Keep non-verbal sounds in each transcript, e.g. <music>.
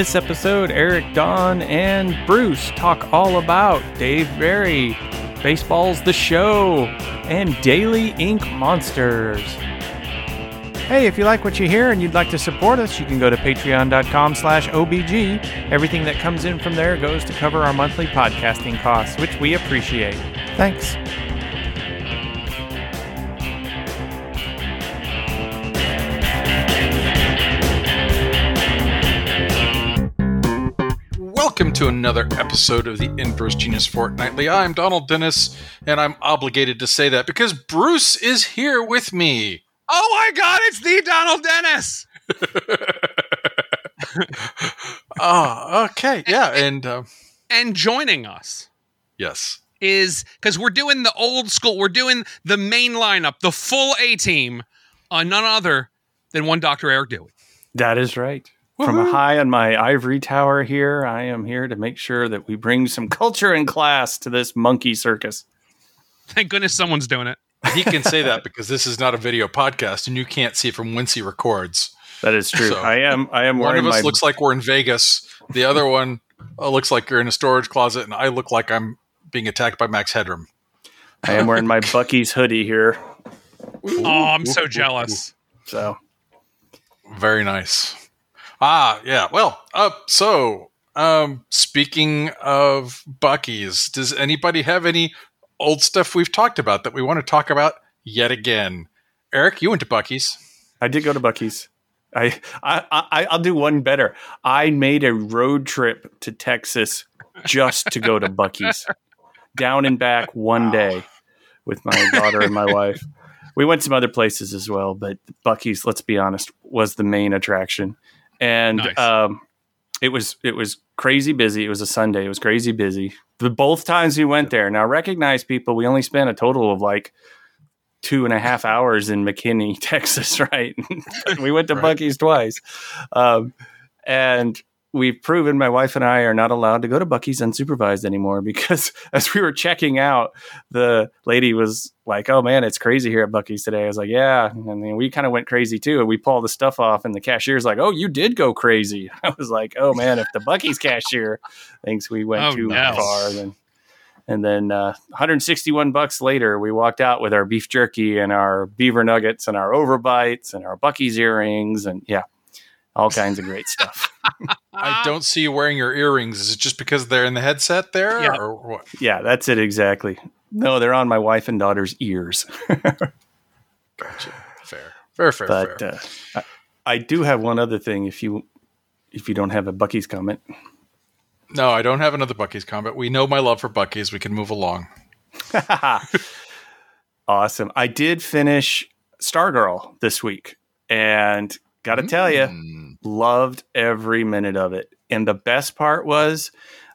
this episode, Eric, Don, and Bruce talk all about Dave Barry, Baseball's The Show, and Daily Ink Monsters. Hey, if you like what you hear and you'd like to support us, you can go to patreon.com slash OBG. Everything that comes in from there goes to cover our monthly podcasting costs, which we appreciate. Thanks. Welcome to another episode of the Inverse Genius Fortnightly. I'm Donald Dennis, and I'm obligated to say that because Bruce is here with me. Oh my God! It's the Donald Dennis. oh, <laughs> okay, yeah, and uh, And joining us yes, is because we're doing the old school. We're doing the main lineup, the full A team, on none other than one Doctor Eric Dewey. That is right. From a high on my ivory tower here, I am here to make sure that we bring some culture and class to this monkey circus. Thank goodness someone's doing it. he can say that <laughs> because this is not a video podcast, and you can't see from whence he records. That is true. So, I am. I am One of us my. looks like we're in Vegas. The other one uh, looks like you're in a storage closet, and I look like I'm being attacked by Max Headroom. I am wearing my <laughs> Buc-ee's hoodie here. Oh, I'm so jealous. So Very nice. Ah, yeah. Well, uh, so um, speaking of Buc-ee's, does anybody have any old stuff we've talked about that we want to talk about yet again? Eric, you went to Buc-ee's. I did go to Buc-ee's. I, I, I I'll do one better. I made a road trip to Texas just to go to Buc-ee's, down and back one day with my daughter and my <laughs> wife. We went some other places as well, but Buc-ee's, let's be honest, was the main attraction, and Nice. um, it was it was crazy busy. It was a Sunday. It was crazy busy. The both times we went there. Now recognize people. We only spent a total of like two and a half hours in McKinney, <laughs> Texas, right? <laughs> we went to Right. Buc-ee's twice. Um, and we've proven my wife and I are not allowed to go to Buc-ee's unsupervised anymore <laughs> because as we were checking out, the lady was like, Oh man, it's crazy here at Buc-ee's today. I was like, Yeah. And then we kind of went crazy too. And we pull the stuff off, and the cashier's like, Oh, you did go crazy. <laughs> I was like, Oh man, if the Buc-ee's cashier thinks we went Oh, too no. far, then and then uh, 161 bucks later, we walked out with our beef jerky and our beaver nuggets and our overbites and our Buc-ee's earrings and yeah, all kinds of great stuff. <laughs> I don't see you wearing your earrings. Is it just because they're in the headset there, Yeah. or what? Yeah, that's it exactly. No, they're on my wife and daughter's ears. <laughs> Gotcha. Fair, fair, fair, but fair. uh, I, I do have one other thing. If you if you don't have a Buc-ee's comment, No, I don't have another Buc-ee's comment. We know my love for Buc-ee's. We can move along. <laughs> awesome. I did finish Stargirl this week, and got to tell you, Mm. loved every minute of it. And the best part was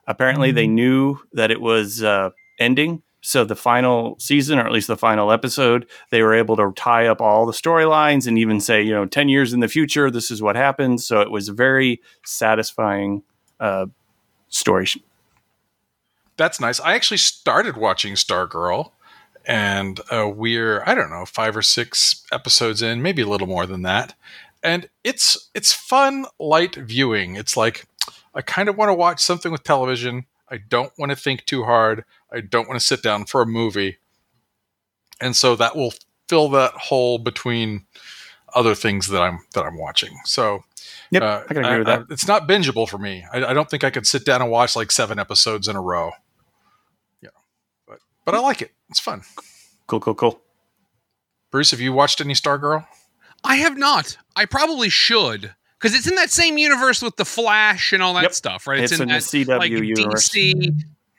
apparently they knew that it was uh, ending. So the final season, or at least the final episode, they were able to tie up all the storylines and even say, you know, 10 years in the future, this is what happens. So it was a very satisfying uh, story. That's nice. I actually started watching Stargirl, and uh, we're I don't know five or six episodes in, maybe a little more than that. And it's it's fun, light viewing. It's like I kind of want to watch something with television. I don't want to think too hard. I don't want to sit down for a movie, and so that will fill that hole between other things that I'm that I'm watching. So Yep, uh, I can agree with that. it's not bingeable for me. I, I don't think I could sit down and watch like seven episodes in a row. Yeah, but but I like it. It's fun. Cool, cool, cool. Bruce, have you watched any Stargirl? I have not. I probably should because it's in that same universe with the Flash and all that Yep. stuff, right? It's in the that CW like universe. DC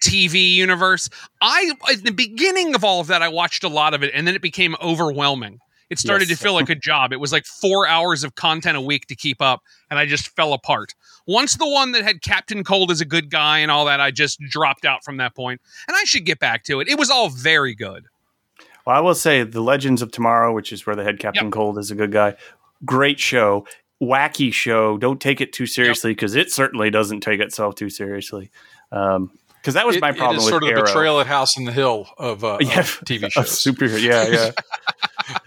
TV universe. I at the beginning of all of that, I watched a lot of it, and then it became overwhelming. It started Yes. to feel like a job. It was like four hours of content a week to keep up, and I just fell apart. Once the one that had Captain Cold as a good guy and all that, I just dropped out from that point, and I should get back to it. It was all very good. Well, I will say the Legends of Tomorrow, which is where they had Captain Yep. Cold as a good guy. Great show, wacky show. Don't take it too seriously because it certainly doesn't take itself too seriously. Because that was It- my problem is with sort of Arrow. the Betrayal at House in the Hill of, uh, Yeah, of TV Of shows. superhero, yeah, yeah. <laughs>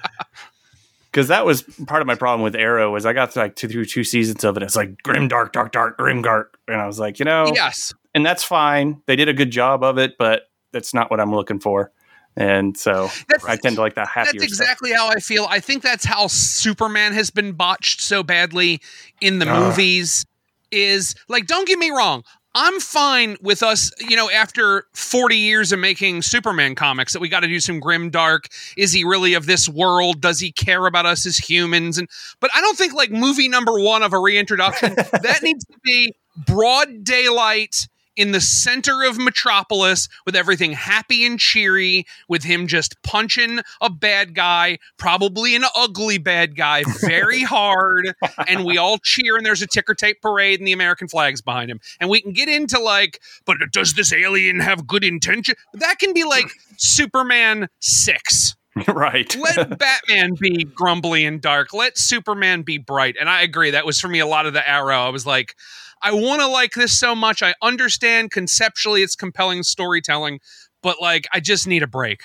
because that was part of my problem with Arrow was I got to like two through two seasons of it. It's like grim, dark, dark, dark, grim, dark, and I was like, you know, Yes. and that's fine. They did a good job of it, but that's not what I'm looking for. And so That's, I tend to like that happier. that's exactly how I feel. I think that's how Superman has been botched so badly in the Ugh. movies. Is like, don't get me wrong. I'm fine with us, you know, after 40 years of making Superman comics, that we got to do some grim dark. Is he really of this world? Does he care about us as humans? And but I don't think like movie number one of a reintroduction <laughs> that needs to be broad daylight in the center of Metropolis with everything happy and cheery, with him just punching a bad guy, probably an ugly bad guy, <laughs> very hard, and we all cheer and there's a ticker tape parade and the American flag's behind him. And we can get into like, but does this alien have good intention? That can be like Superman 6. <laughs> right. Let <laughs> Batman be grumbly and dark. Let Superman be bright. And I agree. That was for me a lot of the arrow. I was like, I want to like this so much. I understand conceptually it's compelling storytelling, but like I just need a break.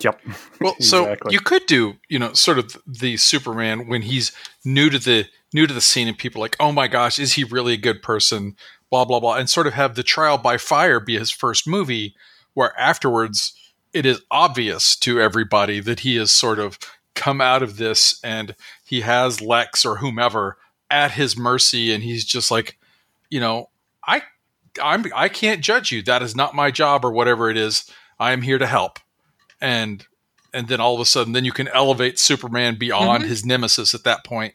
Yep. Well, so you could do, you know, sort of the Superman when he's new to the new to the scene, and people are like, oh my gosh, is he really a good person? Blah blah blah, and sort of have the trial by fire be his first movie, where afterwards it is obvious to everybody that he has sort of come out of this and he has Lex or whomever at his mercy, and he's just like, you know, I, I'm, I can't judge you. That is not my job or whatever it is. I am here to help and and then all of a sudden then you can elevate superman beyond Mhm. his nemesis at that point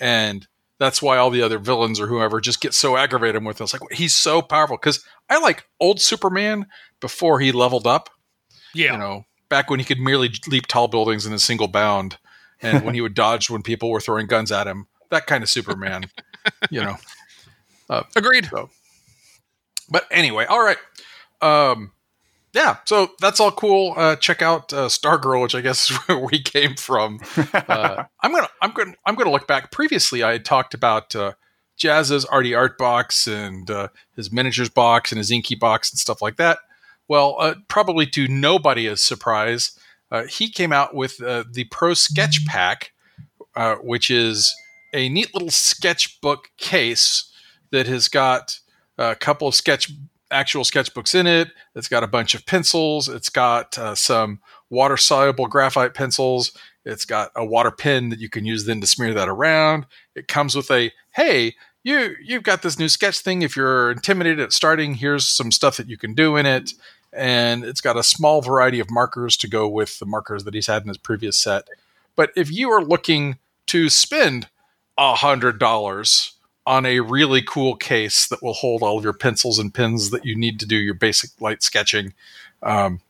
and that's why all the other villains or whoever just get so aggravated with us like he's so powerful because i like old superman before he leveled up Yeah. you know back when he could merely leap tall buildings in a single bound and when he would <laughs> dodge when people were throwing guns at him that kind of superman you know Agreed. but anyway, all right. Um, yeah, so that's all cool. Uh, check out uh, Stargirl, which I guess is <laughs> where we came from. Uh, <laughs> I'm gonna, I'm gonna, I'm gonna look back. Previously, I had talked about uh, Jazza's Artie Art box and uh, his miniatures box and his inky box and stuff like that. Well, uh, probably to nobody's surprise, uh, he came out with uh, the Pro Sketch Pack, uh, which is a neat little sketchbook case that has got a couple of sketch actual sketchbooks in it. It's got a bunch of pencils. It's got uh, some water soluble graphite pencils. It's got a water pen that you can use then to smear that around. It comes with a hey, you you've got this new sketch thing. If you're intimidated at starting, here's some stuff that you can do in it. And it's got a small variety of markers to go with the markers that he's had in his previous set. But if you are looking to spend a hundred dollars on a really cool case that will hold all of your pencils and pens that you need to do your basic light sketching um,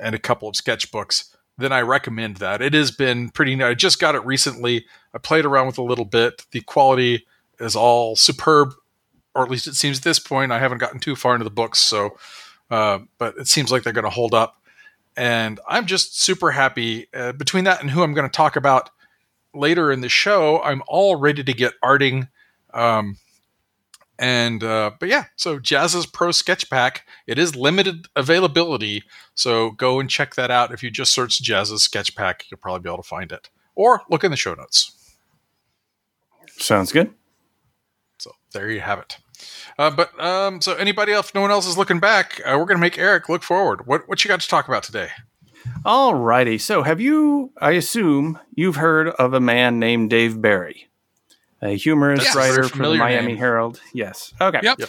and a couple of sketchbooks then i recommend that. It has been pretty i just got it recently. I played around with it a little bit. The quality is all superb or at least it seems at this point. I haven't gotten too far into the books so uh, but it seems like they're going to hold up. And i'm just super happy uh, between that and who i'm going to talk about later in the show i'm all ready to get arting um, and uh, but yeah, so Jazza's Pro Sketch Pack. It is limited availability, so go and check that out. If you just search Jazza's Sketch Pack, you'll probably be able to find it, or look in the show notes. Sounds good. So there you have it. Uh, but um, so anybody else, no one else is looking back. Uh, we're gonna make Eric look forward. What what you got to talk about today? Alrighty. So, have you? I assume you've heard of a man named Dave Barry, a humorous Yes. writer Very for the Miami name. Herald. Yes. Okay. Yep. Yep.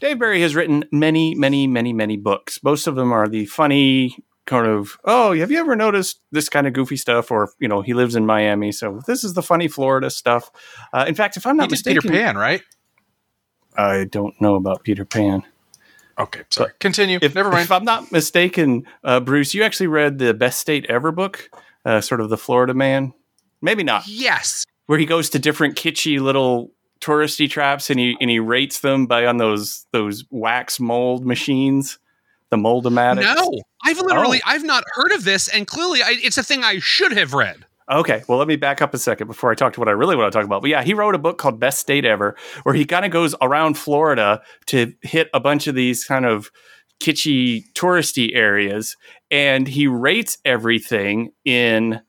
Dave Barry has written many, many, many, many books. Most of them are the funny kind of. Oh, have you ever noticed this kind of goofy stuff? Or you know, he lives in Miami, so this is the funny Florida stuff. Uh, in fact, if I'm not did mistaken, Peter Pan, right? I don't know about Peter Pan. Okay, sorry. Continue. If, Never mind. if I'm not mistaken, uh, Bruce, you actually read the Best State Ever book, uh, sort of the Florida Man. Maybe not, Yes. Where he goes to different kitschy little touristy traps and he and he rates them by on those those wax mold machines, the moldomatics. No, I've literally Oh. I've not heard of this, and clearly I, it's a thing I should have read. Okay, well, let me back up a second before I talk to what I really want to talk about. But yeah, he wrote a book called Best State Ever, where he kind of goes around Florida to hit a bunch of these kind of kitschy touristy areas, and he rates everything in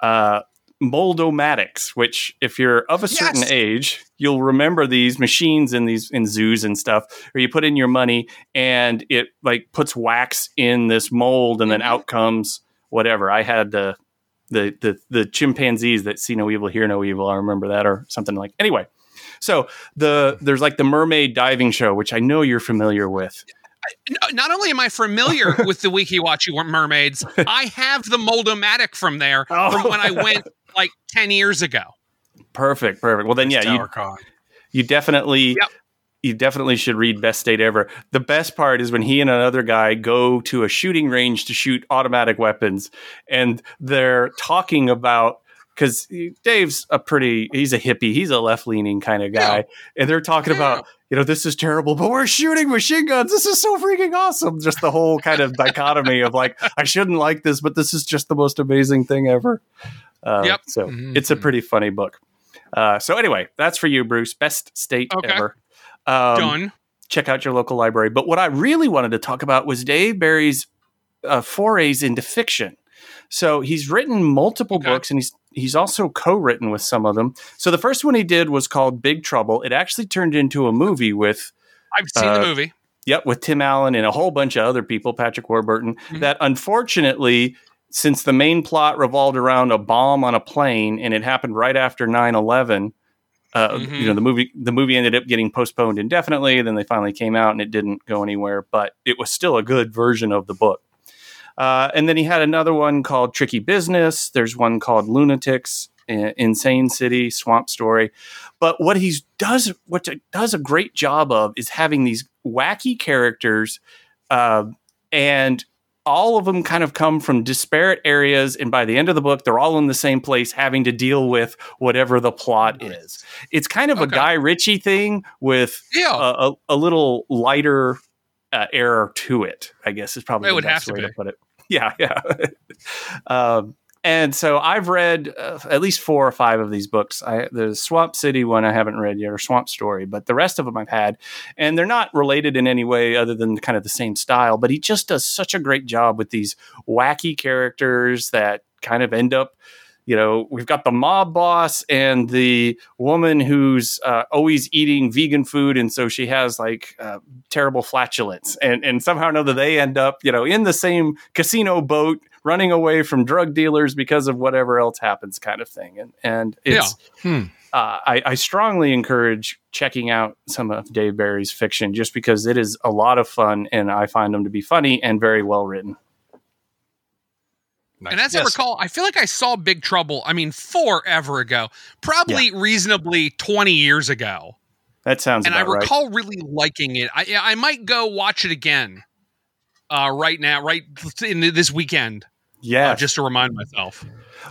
uh, moldomatics, which if you're of a certain Yes. age, you'll remember these machines in these in zoos and stuff, where you put in your money and it like puts wax in this mold, and then Mhm. out comes whatever. I had the the the the chimpanzees that see no evil, hear no evil. I remember that or something like. Anyway, so the there's like the mermaid diving show, which I know you're familiar with. Not only am I familiar <laughs> with the Weeki Wachee Mermaids, I have the Moldomatic from there <laughs> Oh. from when I went like 10 years ago. Perfect, perfect. Well, then, yeah, you, you definitely Yep. you definitely should read best state ever the best part is when he and another guy go to a shooting range to shoot automatic weapons and they're talking about because dave's a pretty he's a hippie he's a left-leaning kind of guy Yeah. and they're talking Yeah. about you know this is terrible but we're shooting machine guns this is so freaking awesome just the whole kind of dichotomy of like i shouldn't like this but this is just the most amazing thing ever uh, Yep. so Mhm. it's a pretty funny book uh, so anyway, that's for you, Bruce. Best state Okay. ever. Um, Done. Check out your local library. But what I really wanted to talk about was Dave Barry's uh, forays into fiction. So he's written multiple Okay. books, and he's he's also co-written with some of them. So the first one he did was called Big Trouble. It actually turned into a movie with I've seen uh, the movie. Yep, with Tim Allen and a whole bunch of other people, Patrick Warburton, Mhm. that unfortunately, since the main plot revolved around a bomb on a plane and it happened right after 9-11, uh, Mhm. you know, the movie the movie ended up getting postponed indefinitely. Then they finally came out and it didn't go anywhere, but it was still a good version of the book. Uh, and then he had another one called Tricky Business. There's one called Lunatics, Insane City, Swamp Story. But what he does, what does a great job of, is having these wacky characters, uh, and all of them kind of come from disparate areas. And by the end of the book, they're all in the same place, having to deal with whatever the plot is. It's kind of a Guy Ritchie thing with Yeah. a, a, a little lighter uh, air to it. I guess is probably It the would best have to way to be. put it. <laughs> Yeah, yeah. um, and so I've read uh, at least four or five of these books. I, the Swamp City one I haven't read yet, or Swamp Story, but the rest of them I've had, and they're not related in any way other than kind of the same style. But he just does such a great job with these wacky characters that kind of end up you know, we've got the mob boss and the woman who's uh, always eating vegan food, and so she has like uh, terrible flatulence, and and somehow or another they end up, you know, in the same casino boat, running away from drug dealers because of whatever else happens, kind of thing, and and it's. Hmm. Uh, I, I strongly encourage checking out some of Dave Barry's fiction just because it is a lot of fun and I find them to be funny and very well written. Nice. And as I recall, I feel like I saw Big Trouble, I mean, forever ago, probably reasonably 20 years ago. That sounds and I about right. recall really liking it. I, I might go watch it again uh, right now, right in this weekend, Yeah, uh, just to remind myself.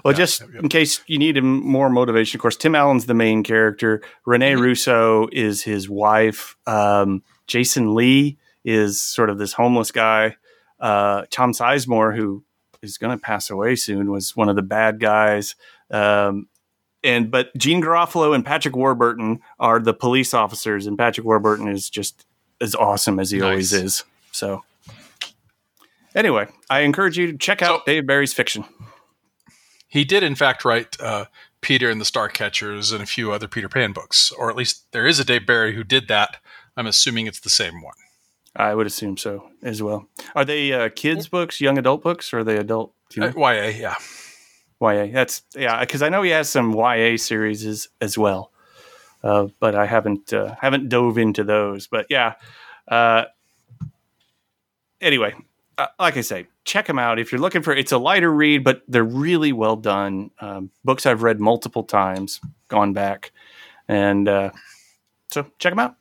Well, Yeah, just yep, yep. in case you need more motivation, of course, Tim Allen's the main character. Rene Mhm. Russo is his wife. Um, Jason Lee is sort of this homeless guy. Uh, Tom Sizemore, who is going to pass away soon, was one of the bad guys. Um, and but Janeane Garofalo and Patrick Warburton are the police officers, and Patrick Warburton is just as awesome as he always is. So, anyway, I encourage you to check out So- Dave Barry's fiction. He did, in fact, write uh, Peter and the Starcatchers and a few other Peter Pan books, or at least there is a Dave Barry who did that. I'm assuming it's the same one. I would assume so as well. Are they uh, kids' books, young adult books, or are they adult? You know? Uh, YA, yeah. YA. That's yeah, because I know he has some YA series as, as well, uh, but I haven't uh, haven't dove into those. But yeah. Uh, anyway, uh, like I say, check them out if you're looking for. It's a lighter read, but they're really well done. Um, books I've read multiple times, gone back, and uh, so check them out.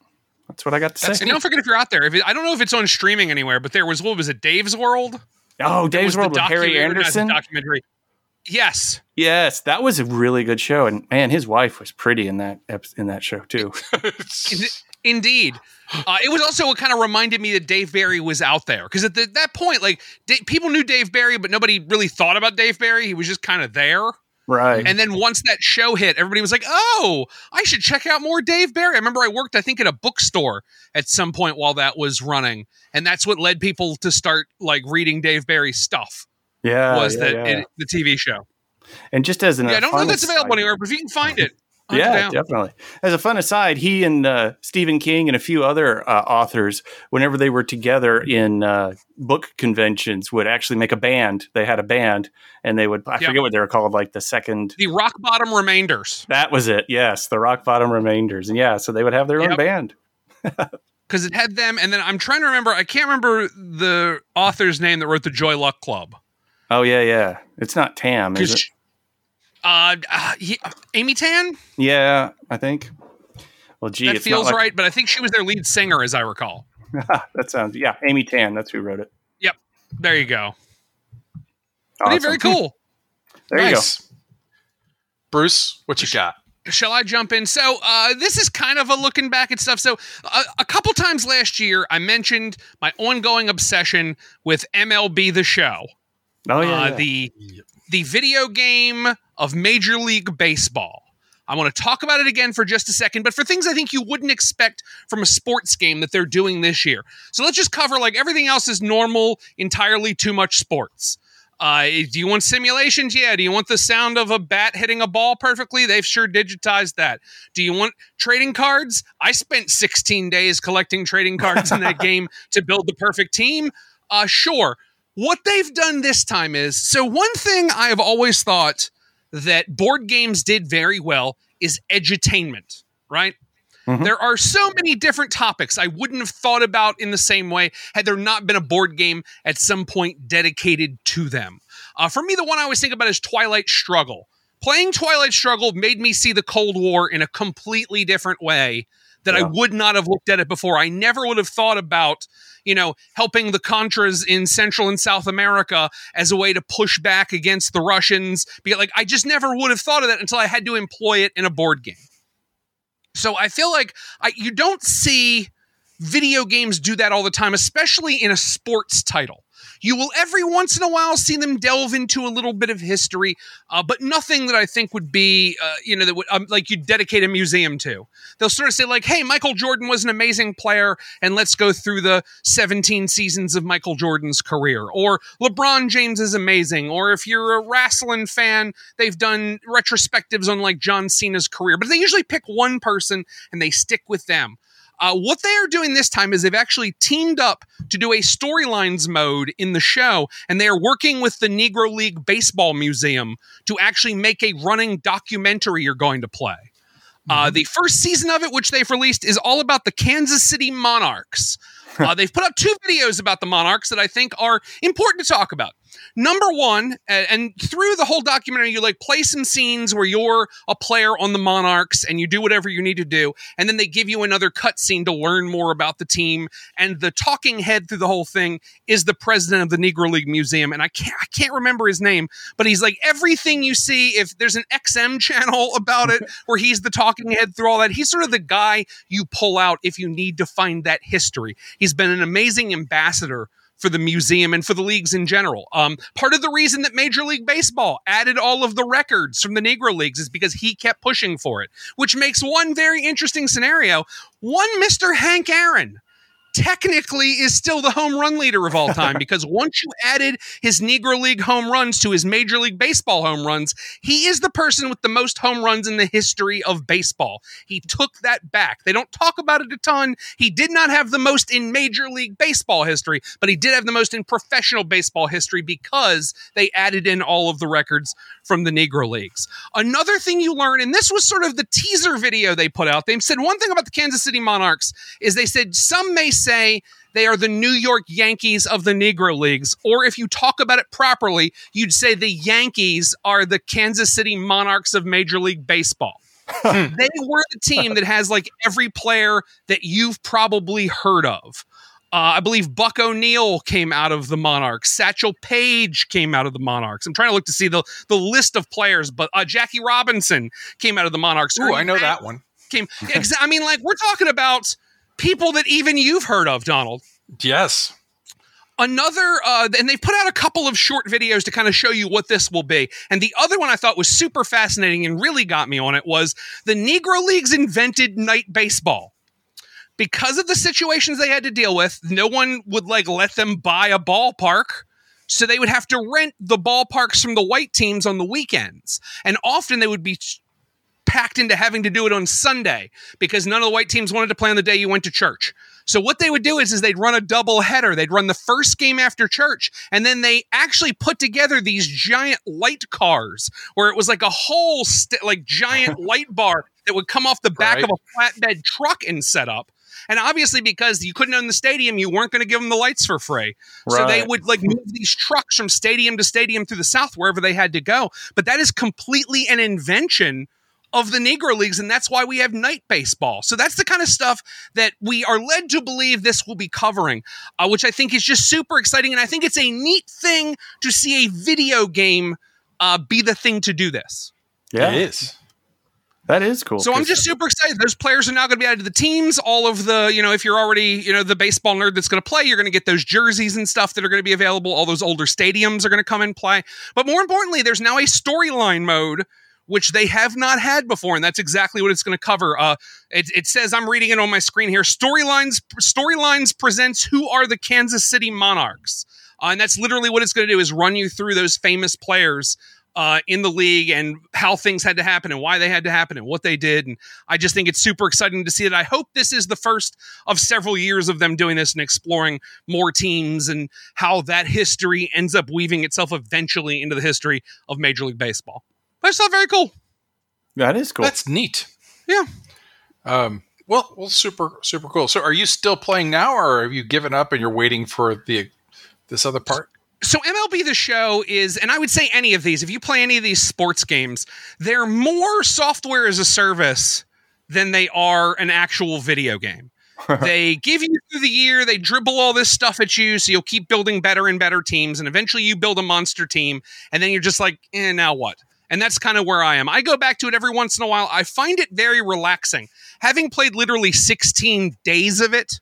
That's what I got to That's, say. and don't forget if you're out there. If it, I don't know if it's on streaming anywhere, but there was what was it? Dave's World. Oh, Dave's World with Harry documentary- not the Anderson. documentary. Yes, Yes, that was a really good show, and man, his wife was pretty in that in that show too. <laughs> indeed. Uh, it was also what kind of reminded me that Dave Barry was out there because at the, that point, like Da- people knew Dave Barry, but nobody really thought about Dave Barry. He was just kind of there. Right. And then once that show hit, everybody was like, "Oh, I should check out more Dave Barry." I remember I worked, I think, at a bookstore at some point while that was running, and that's what led people to start like reading Dave Barry stuff. yeah, was yeah, that yeah. It, the TV show? And just as an Yeah, I don't know if that's available anywhere, but if you can find it, it Yeah, down. definitely. As a fun aside, he and uh, Stephen King and a few other uh, authors, whenever they were together in uh, book conventions, would actually make a band. They had a band, and they would I Yeah. forget what they were called, like the second. the rock bottom remainders, That was it. Yes, the Rock Bottom Remainders, and yeah, so they would have their own band. <laughs> because it had them, and then I'm trying to remember. I can't remember the author's name that wrote the Joy Luck Club. Oh yeah, yeah. It's not Tam, is it? Because, uh, uh, he- Amy Tan. Yeah, I think. Well, gee, that it's feels not like, right, but I think she was their lead singer, as I recall. <laughs> that sounds yeah. Amy Tan, that's who wrote it. Yep. There you go. But yeah, very cool. <laughs> There you go. Bruce, what you got? Shall I jump in? So, uh, this is kind of a looking back at stuff. So, uh, a couple times last year, I mentioned my ongoing obsession with MLB The Show, Oh yeah, uh, yeah. the the video game of Major League Baseball. I want to talk about it again for just a second, but for things I think you wouldn't expect from a sports game that they're doing this year. So let's just cover like everything else is normal, entirely too much sports. Uh, do you want simulations? Yeah. Do you want the sound of a bat hitting a ball perfectly? They've sure digitized that. Do you want trading cards? I spent 16 days collecting trading cards in that <laughs> game to build the perfect team. Uh, sure. What they've done this time is so one thing I have always thought that board games did very well is edutainment, right? Mhm. There are so many different topics I wouldn't have thought about in the same way had there not been a board game at some point dedicated to them. Uh, for me, the one I always think about is Twilight Struggle. Playing Twilight Struggle made me see the Cold War in a completely different way that I would not have looked at it before. I never would have thought about, you know, helping the Contras in Central and South America as a way to push back against the Russians. Because, like, I just never would have thought of that until I had to employ it in a board game. So I feel like I, you don't see video games do that all the time, especially in a sports title. You will every once in a while see them delve into a little bit of history, uh, but nothing that I think would be, uh, you know, that would um, like you dedicate a museum to. They'll sort of say like, "Hey, Michael Jordan was an amazing player, and let's go through the 17 seasons of Michael Jordan's career." Or LeBron James is amazing. Or if you're a wrestling fan, they've done retrospectives on like John Cena's career, but they usually pick one person and they stick with them. Uh, what they are doing this time is they've actually teamed up to do a storylines mode in the show, and they are working with the Negro League Baseball Museum to actually make a running documentary you're going to play. Uh, the first season of it, which they've released, is all about the Kansas City Monarchs. <laughs> Uh, they've put up two videos about the Monarchs that I think are important to talk about. Number one, and through the whole documentary, you like play some scenes where you're a player on the Monarchs and you do whatever you need to do, and then they give you another cutscene to learn more about the team. And the talking head through the whole thing is the president of the Negro League Museum, and I can't I can't remember his name, but he's like everything you see. If there's an XM <laughs> channel about it where he's the talking head through all that, he's sort of the guy you pull out if you need to find that history. He's been an amazing ambassador for the museum and for the leagues in general. Um, part of the reason that Major League Baseball added all of the records from the Negro Leagues is because he kept pushing for it, which makes one very interesting scenario. One Mr. Hank Aaron technically is still the home run leader of all time <laughs> because once you added his Negro League home runs to his Major League Baseball home runs, he is the person with the most home runs in the history of baseball. He took that back. They don't talk about it a ton. He did not have the most in Major League Baseball history, but he did have the most in professional baseball history because they added in all of the records from the Negro Leagues. Another thing you learn, and this was sort of the teaser video they put out, they said one thing about the Kansas City Monarchs is they said some may say they are the New York Yankees of the Negro Leagues, or if you talk about it properly, you'd say the Yankees are the Kansas City Monarchs of Major League Baseball. <laughs> they were the team that has like every player that you've probably heard of. Uh, I believe Buck O'Neil came out of the Monarchs. Satchel Paige came out of the Monarchs. I'm trying to look to see the, the list of players, but uh, Jackie Robinson came out of the Monarchs. Ooh, I know that one. Came. I mean, like we're talking about people that even you've heard of, Donald. Yes. Another, uh, and they've put out a couple of short videos to kind of show you what this will be. And the other one I thought was super fascinating and really got me on it was the Negro Leagues invented night baseball. Because of the situations they had to deal with, no one would like let them buy a ballpark So they would have to rent the ballparks from the white teams on the weekends. And often they would be packed into having to do it on Sunday because none of the white teams wanted to play on the day you went to church. So what they would do is, is they'd run a double header. They'd run the first game after church, and then they actually put together these giant light cars where it was like a whole st- like giant <laughs> light bar that would come off the back Right. of a flatbed truck and set up. And obviously, because you couldn't own the stadium, you weren't going to give them the lights for free. So they would like move these trucks from stadium to stadium through the South, wherever they had to go. But that is completely an invention of the Negro Leagues, and that's why we have night baseball. So that's the kind of stuff that we are led to believe this will be covering, uh, which I think is just super exciting. And I think it's a neat thing to see a video game uh, be the thing to do this. Yeah, It is. that is cool. So I'm just super excited. Those players are now going to be added to the teams. All of the, you know, if you're already, you know, the baseball nerd that's going to play, you're going to get those jerseys and stuff that are going to be available. All those older stadiums are going to come and play. But more importantly, there's now a storyline mode which they have not had before, and that's exactly what it's going to cover. Uh, it, it says I'm reading it on my screen here. Storylines storylines presents who are the Kansas City Monarchs, uh, and that's literally what it's going to do is run you through those famous players uh, in the league and how things had to happen and why they had to happen and what they did. And I just think it's super exciting to see it. I hope this is the first of several years of them doing this and exploring more teams and how that history ends up weaving itself eventually into the history of Major League Baseball. But it's not very cool. that is cool. That's neat. Yeah. Um, well, well, super, super cool. So, are you still playing now, or have you given up and you're waiting for the this other part? so MLB the show is, and I would say any of these, if you play any of these sports games, they're more software as a service than they are an actual video game. <laughs> they give you through the year, they dribble all this stuff at you, so you'll keep building better and better teams, and eventually you build a monster team, and then you're just like, eh, now what? And that's kind of where I am. I go back to it every once in a while. I find it very relaxing. Having played literally 16 days of it,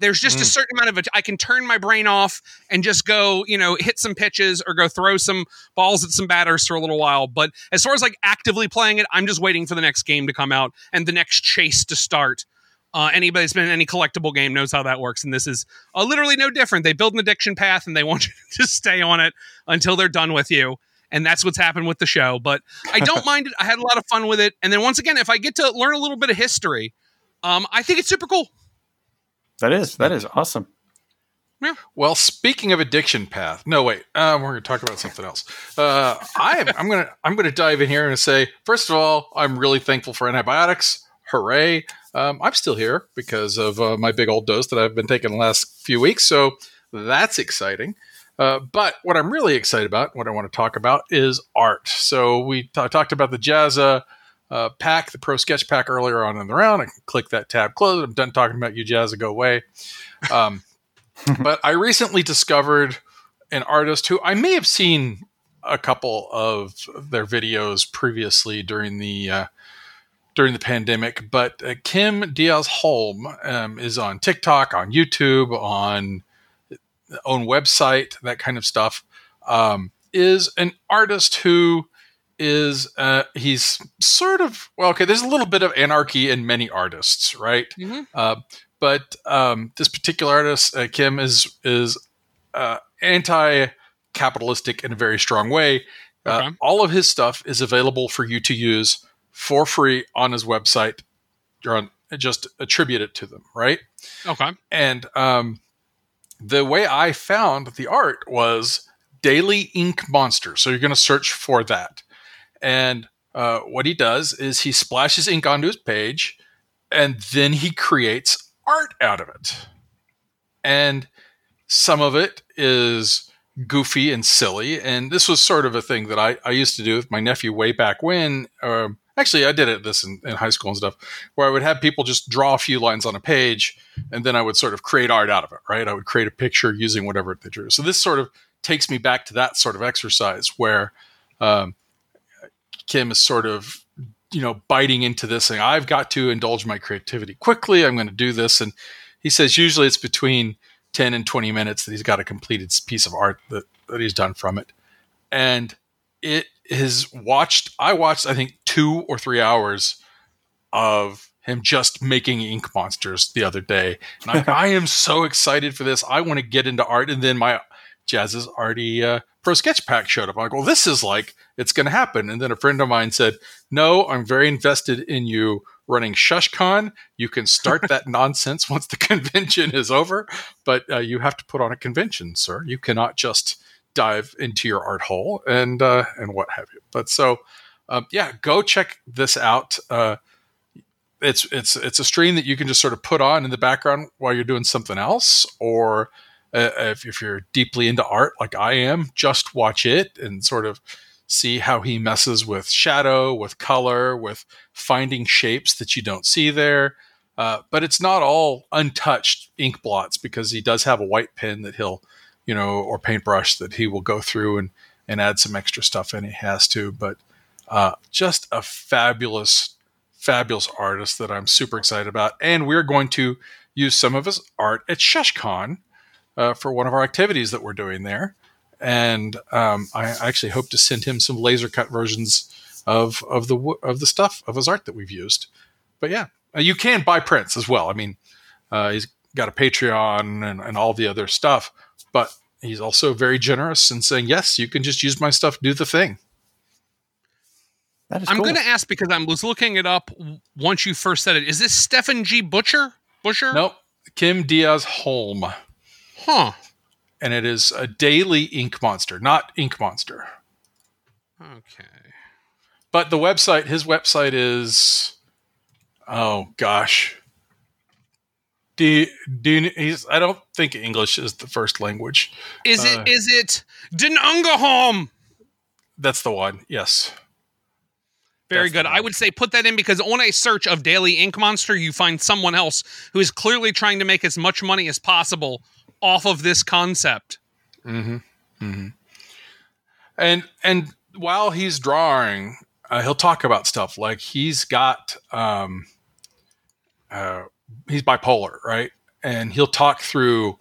there's just a Mm. certain amount of it. I can turn my brain off and just go, you know, hit some pitches or go throw some balls at some batters for a little while. But as far as like actively playing it, I'm just waiting for the next game to come out and the next chase to start. Uh, anybody that's been in any collectible game knows how that works, and this is uh, literally no different. They build an addiction path and they want <laughs> you to stay on it until they're done with you. And that's what's happened with the show. But I don't <laughs> mind it. I had a lot of fun with it. And then once again, if I get to learn a little bit of history, um, I think it's super cool. that is that is awesome. Yeah. Well, speaking of addiction path, no wait, uh, we're going to talk about something else. Uh, I am, I'm going to I'm going to dive in here and say, first of all, I'm really thankful for antibiotics. Hooray! Um, I'm still here because of uh, my big old dose that I've been taking the last few weeks, so that's exciting. Uh, but what I'm really excited about, what I want to talk about, is art. So we t- talked about the Jazza uh, pack, the Pro Sketch pack earlier on in the round. I can click that tab, close. I'm done talking about you, Jazza. Go away. Um, <laughs> but I recently discovered an artist who I may have seen a couple of their videos previously during the uh, during the pandemic. But uh, Kim Diaz Holm um, is on TikTok, on YouTube, on own website, that kind of stuff. Um, is an artist who is uh, he's sort of well, okay. There's a little bit of anarchy in many artists, right? Mhm. Uh, but um, this particular artist, uh, Kim, is is uh, anti-capitalistic in a very strong way. Uh, Okay. all of his stuff is available for you to use for free on his website. You're on just attribute it to them, right? Okay. And um, the way I found the art was Daily Ink Monster. So you're going to search for that. And uh, what he does is he splashes ink onto his page and then he creates art out of it. And some of it is goofy and silly. And this was sort of a thing that I, I used to do with my nephew way back when. Um, actually, I did it this in, in high school and stuff, where I would have people just draw a few lines on a page and then I would sort of create art out of it, right? I would create a picture using whatever they drew. So this sort of takes me back to that sort of exercise where um, Kim is sort of, you know, biting into this thing. I've got to indulge my creativity quickly. I'm going to do this. And he says usually it's between 10 and 20 minutes that he's got a completed piece of art that, that he's done from it. And it is watched, I watched, I think, two or three hours of him just making ink monsters the other day. And I'm, <laughs> I am so excited for this. I want to get into art. And then my Jazza's already uh, Pro Sketch Pack showed up. I'm like, well, this is like it's going to happen. And then a friend of mine said, no, I'm very invested in you running ShushCon. You can start that <laughs> nonsense once the <laughs> convention is over, but uh, you have to put on a convention, sir. You cannot just dive into your art hole and uh, and what have you. But so, um, yeah, go check this out. Uh, it's it's it's a stream that you can just sort of put on in the background while you're doing something else, or uh, if, if you're deeply into art like I am, just watch it and sort of see how he messes with shadow, with color, with finding shapes that you don't see there. Uh, but it's not all untouched ink blots because he does have a white pen that he'll, you know, or paintbrush that he will go through and and add some extra stuff in. He has to, but uh, just a fabulous, fabulous artist that I'm super excited about. And we're going to use some of his art at ShushCon uh, for one of our activities that we're doing there. And um, I actually hope to send him some laser cut versions of of the of the stuff of his art that we've used. But yeah, uh, you can buy prints as well. I mean, uh, he's got a Patreon and, and all the other stuff, but he's also very generous in saying, yes, you can just use my stuff, do the thing. I'm cool. going to ask because I was looking it up once you first said it. Is this Stephen G. Butcher? Butcher? Nope. Kim Diaz Holm. Huh. And it is a daily ink monster, not ink monster. Okay. But the website, his website is, oh gosh. Do you, do you, he's, I don't think English is the first language. Is it? Is it? Uh, is it Denungahom? That's the one. Yes. Very good. I would say put that in because on a search of Daily Ink Monster, you find someone else who is clearly trying to make as much money as possible off of this concept. Mm-hmm. Mm-hmm. And and while he's drawing, uh, he'll talk about stuff like he's got um, uh, he's bipolar, right? And he'll talk through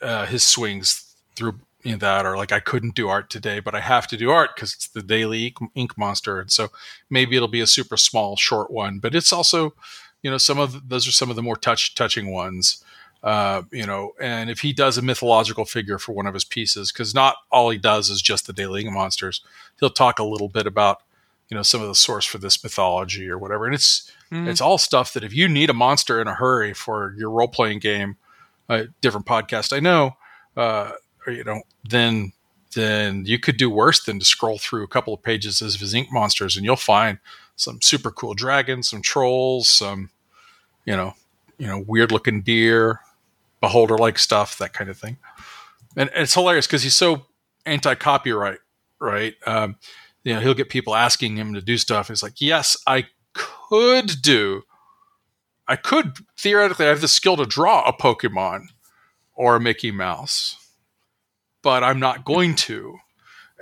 uh, his swings through you know, that, or like I couldn't do art today, but I have to do art because it's the daily ink monster, and so maybe it'll be a super small, short one. But it's also, you know, some of those are some of the more touch touching ones. Uh, you know, and if he does a mythological figure for one of his pieces, because not all he does is just the Daily Ink monsters, he'll talk a little bit about, you know, some of the source for this mythology or whatever. And it's mm-hmm. it's all stuff that if you need a monster in a hurry for your role playing game, a different podcast I know, uh, or, you know, then then you could do worse than to scroll through a couple of pages of his ink monsters, and you'll find some super cool dragons, some trolls, some you know, you know, weird looking deer, beholder like stuff, that kind of thing. And, and it's hilarious because he's so anti copyright, right? Um, you know, he'll get people asking him to do stuff. He's like, yes, I could do, I could theoretically, I have the skill to draw a Pokemon or a Mickey Mouse, but I'm not going to.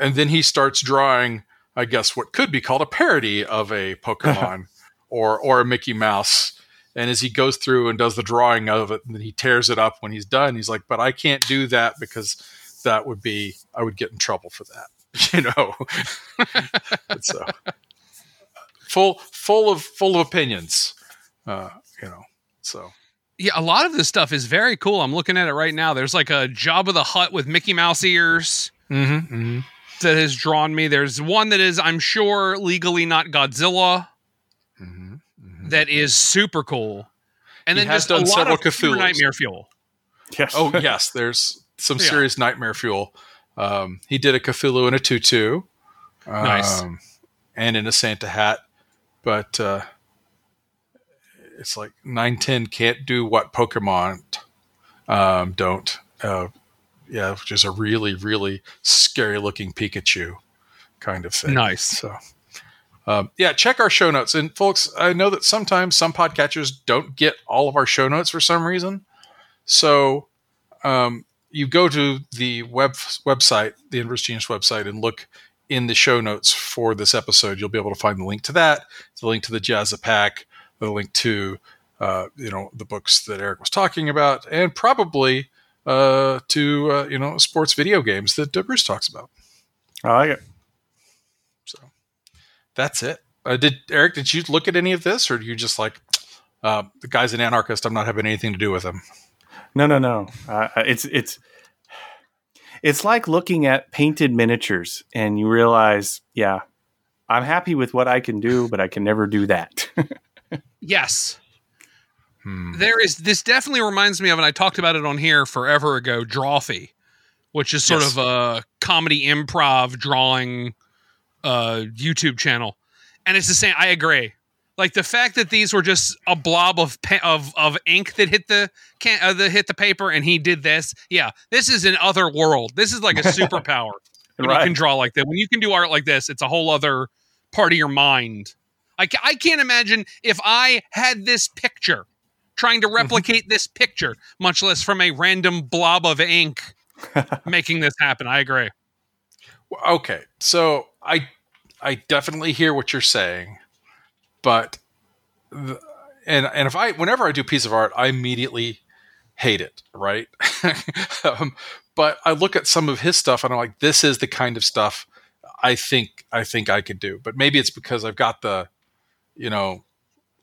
And then he starts drawing, I guess, what could be called a parody of a Pokemon <laughs> or or a Mickey Mouse and as he goes through and does the drawing of it, and then he tears it up when he's done, he's like, "But I can't do that because that would be I would get in trouble for that." <laughs> you know. <laughs> so <laughs> full full of full of opinions. Uh, you know. So yeah, a lot of this stuff is very cool. I'm looking at it right now. There's like a Jabba the Hutt with Mickey Mouse ears. Mm-hmm, mm-hmm. That has drawn me. There's one that is, I'm sure, legally not Godzilla that is super cool. And he then just done a lot several of Cthulhu's. nightmare fuel. Yes. Oh yes, there's some Yeah. serious nightmare fuel. Um, he did a Cthulhu in a tutu, um, Nice. and in a Santa hat, but uh, it's like nine ten can't do what Pokemon um, don't. Uh, yeah, which is a really really scary looking Pikachu kind of thing. Nice. So. Um, yeah, check our show notes. And folks, I know that sometimes some podcatchers don't get all of our show notes for some reason. So um, you go to the web website, the Inverse Genius website, and look in the show notes for this episode. You'll be able to find the link to that, the link to the Jazza Pack, the link to uh, you know the books that Eric was talking about, and probably uh, to uh, you know sports video games that Bruce talks about. I like it. So that's it. Uh, did Eric? Did you look at any of this, or do you just like uh, the guy's an anarchist? I'm not having anything to do with him. No, no, no. Uh, it's it's It's like looking at painted miniatures and you realize, yeah, I'm happy with what I can do, but I can never do that. <laughs> Yes. Hmm. There is this definitely reminds me of, and I talked about it on here forever ago, Drawfee, which is sort Yes. of a comedy improv drawing uh YouTube channel. And it's the same I agree. Like the fact that these were just a blob of pa- of of ink that hit the can uh, that hit the paper and he did this. Yeah, this is an other world. This is like a <laughs> superpower. when you can draw like that. When you can do art like this, it's a whole other part of your mind. I, ca- I can't imagine if I had this picture trying to replicate this picture, much less from a random blob of ink <laughs> making this happen. I agree. Okay, so I I definitely hear what you're saying, but the, and and if I whenever I do a piece of art, I immediately hate it, right? <laughs> um, but I look at some of his stuff and I'm like, this is the kind of stuff I think I think I could do. But maybe it's because I've got the, you know,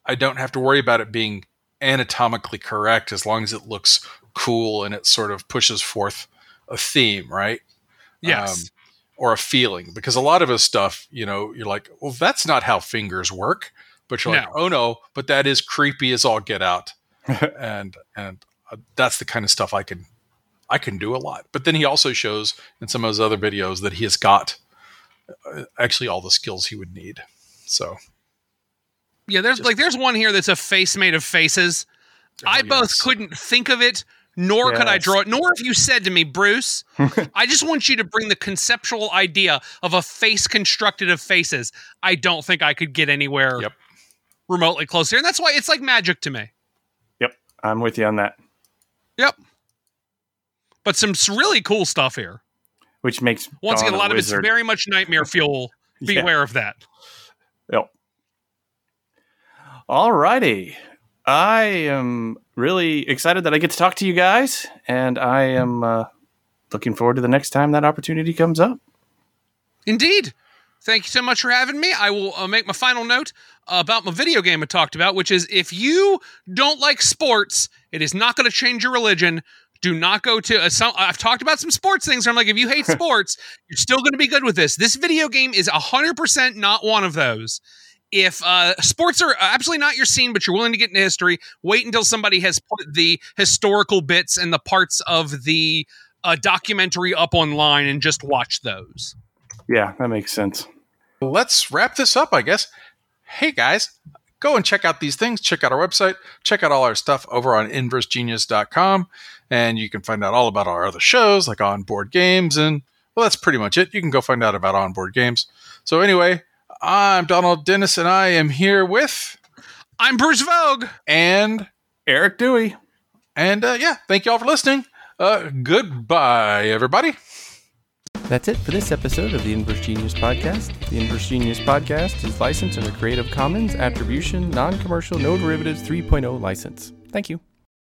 I don't have to worry about it being anatomically correct as long as it looks cool and it sort of pushes forth a theme, right? Yes. um, or a feeling because a lot of his stuff, you know, you're like, well, that's not how fingers work. But you're like, oh no, but that is creepy as all get out, <laughs> and and uh, that's the kind of stuff I can I can do a lot. But then he also shows in some of his other videos that he has got uh, actually all the skills he would need. So yeah, there's just- like there's one here that's a face made of faces. I oh, both couldn't think of it, nor could I draw it. Nor if you said to me, Bruce, <laughs> I just want you to bring the conceptual idea of a face constructed of faces. I don't think I could get anywhere Yep. Remotely close here. And that's why it's like magic to me. Yep, I'm with you on that. Yep. But some really cool stuff here. Which makes Once Dawn again, a lot of it's very much nightmare <laughs> fuel. Yeah. Beware of that. Yep. All righty. I am really excited that I get to talk to you guys, and I am uh, looking forward to the next time that opportunity comes up. Indeed. Thank you so much for having me. I will uh, make my final note about my video game I talked about, which is if you don't like sports, it is not going to change your religion. Do not go to uh, some. I've talked about some sports things. Where I'm like, if you hate <laughs> sports, you're still going to be good with this. This video game is 100% not one of those. If uh, sports are absolutely not your scene, but you're willing to get into history, wait until somebody has put the historical bits and the parts of the uh, documentary up online and just watch those. Yeah, that makes sense. Let's wrap this up, I guess. Hey guys, go and check out these things. Check out our website. Check out all our stuff over on inversegenius.com. And you can find out all about our other shows like On Board Games. And well, that's pretty much it. You can go find out about On Board Games. So, anyway, I'm Donald Dennis and I am here with I'm Bruce Vogue. and Eric Dewey. and uh, yeah, thank you all for listening. Uh, goodbye, everybody. That's it for this episode of the Inverse Genius Podcast. The Inverse Genius Podcast is licensed under Creative Commons Attribution Non Commercial No Derivatives 3.0 license. Thank you.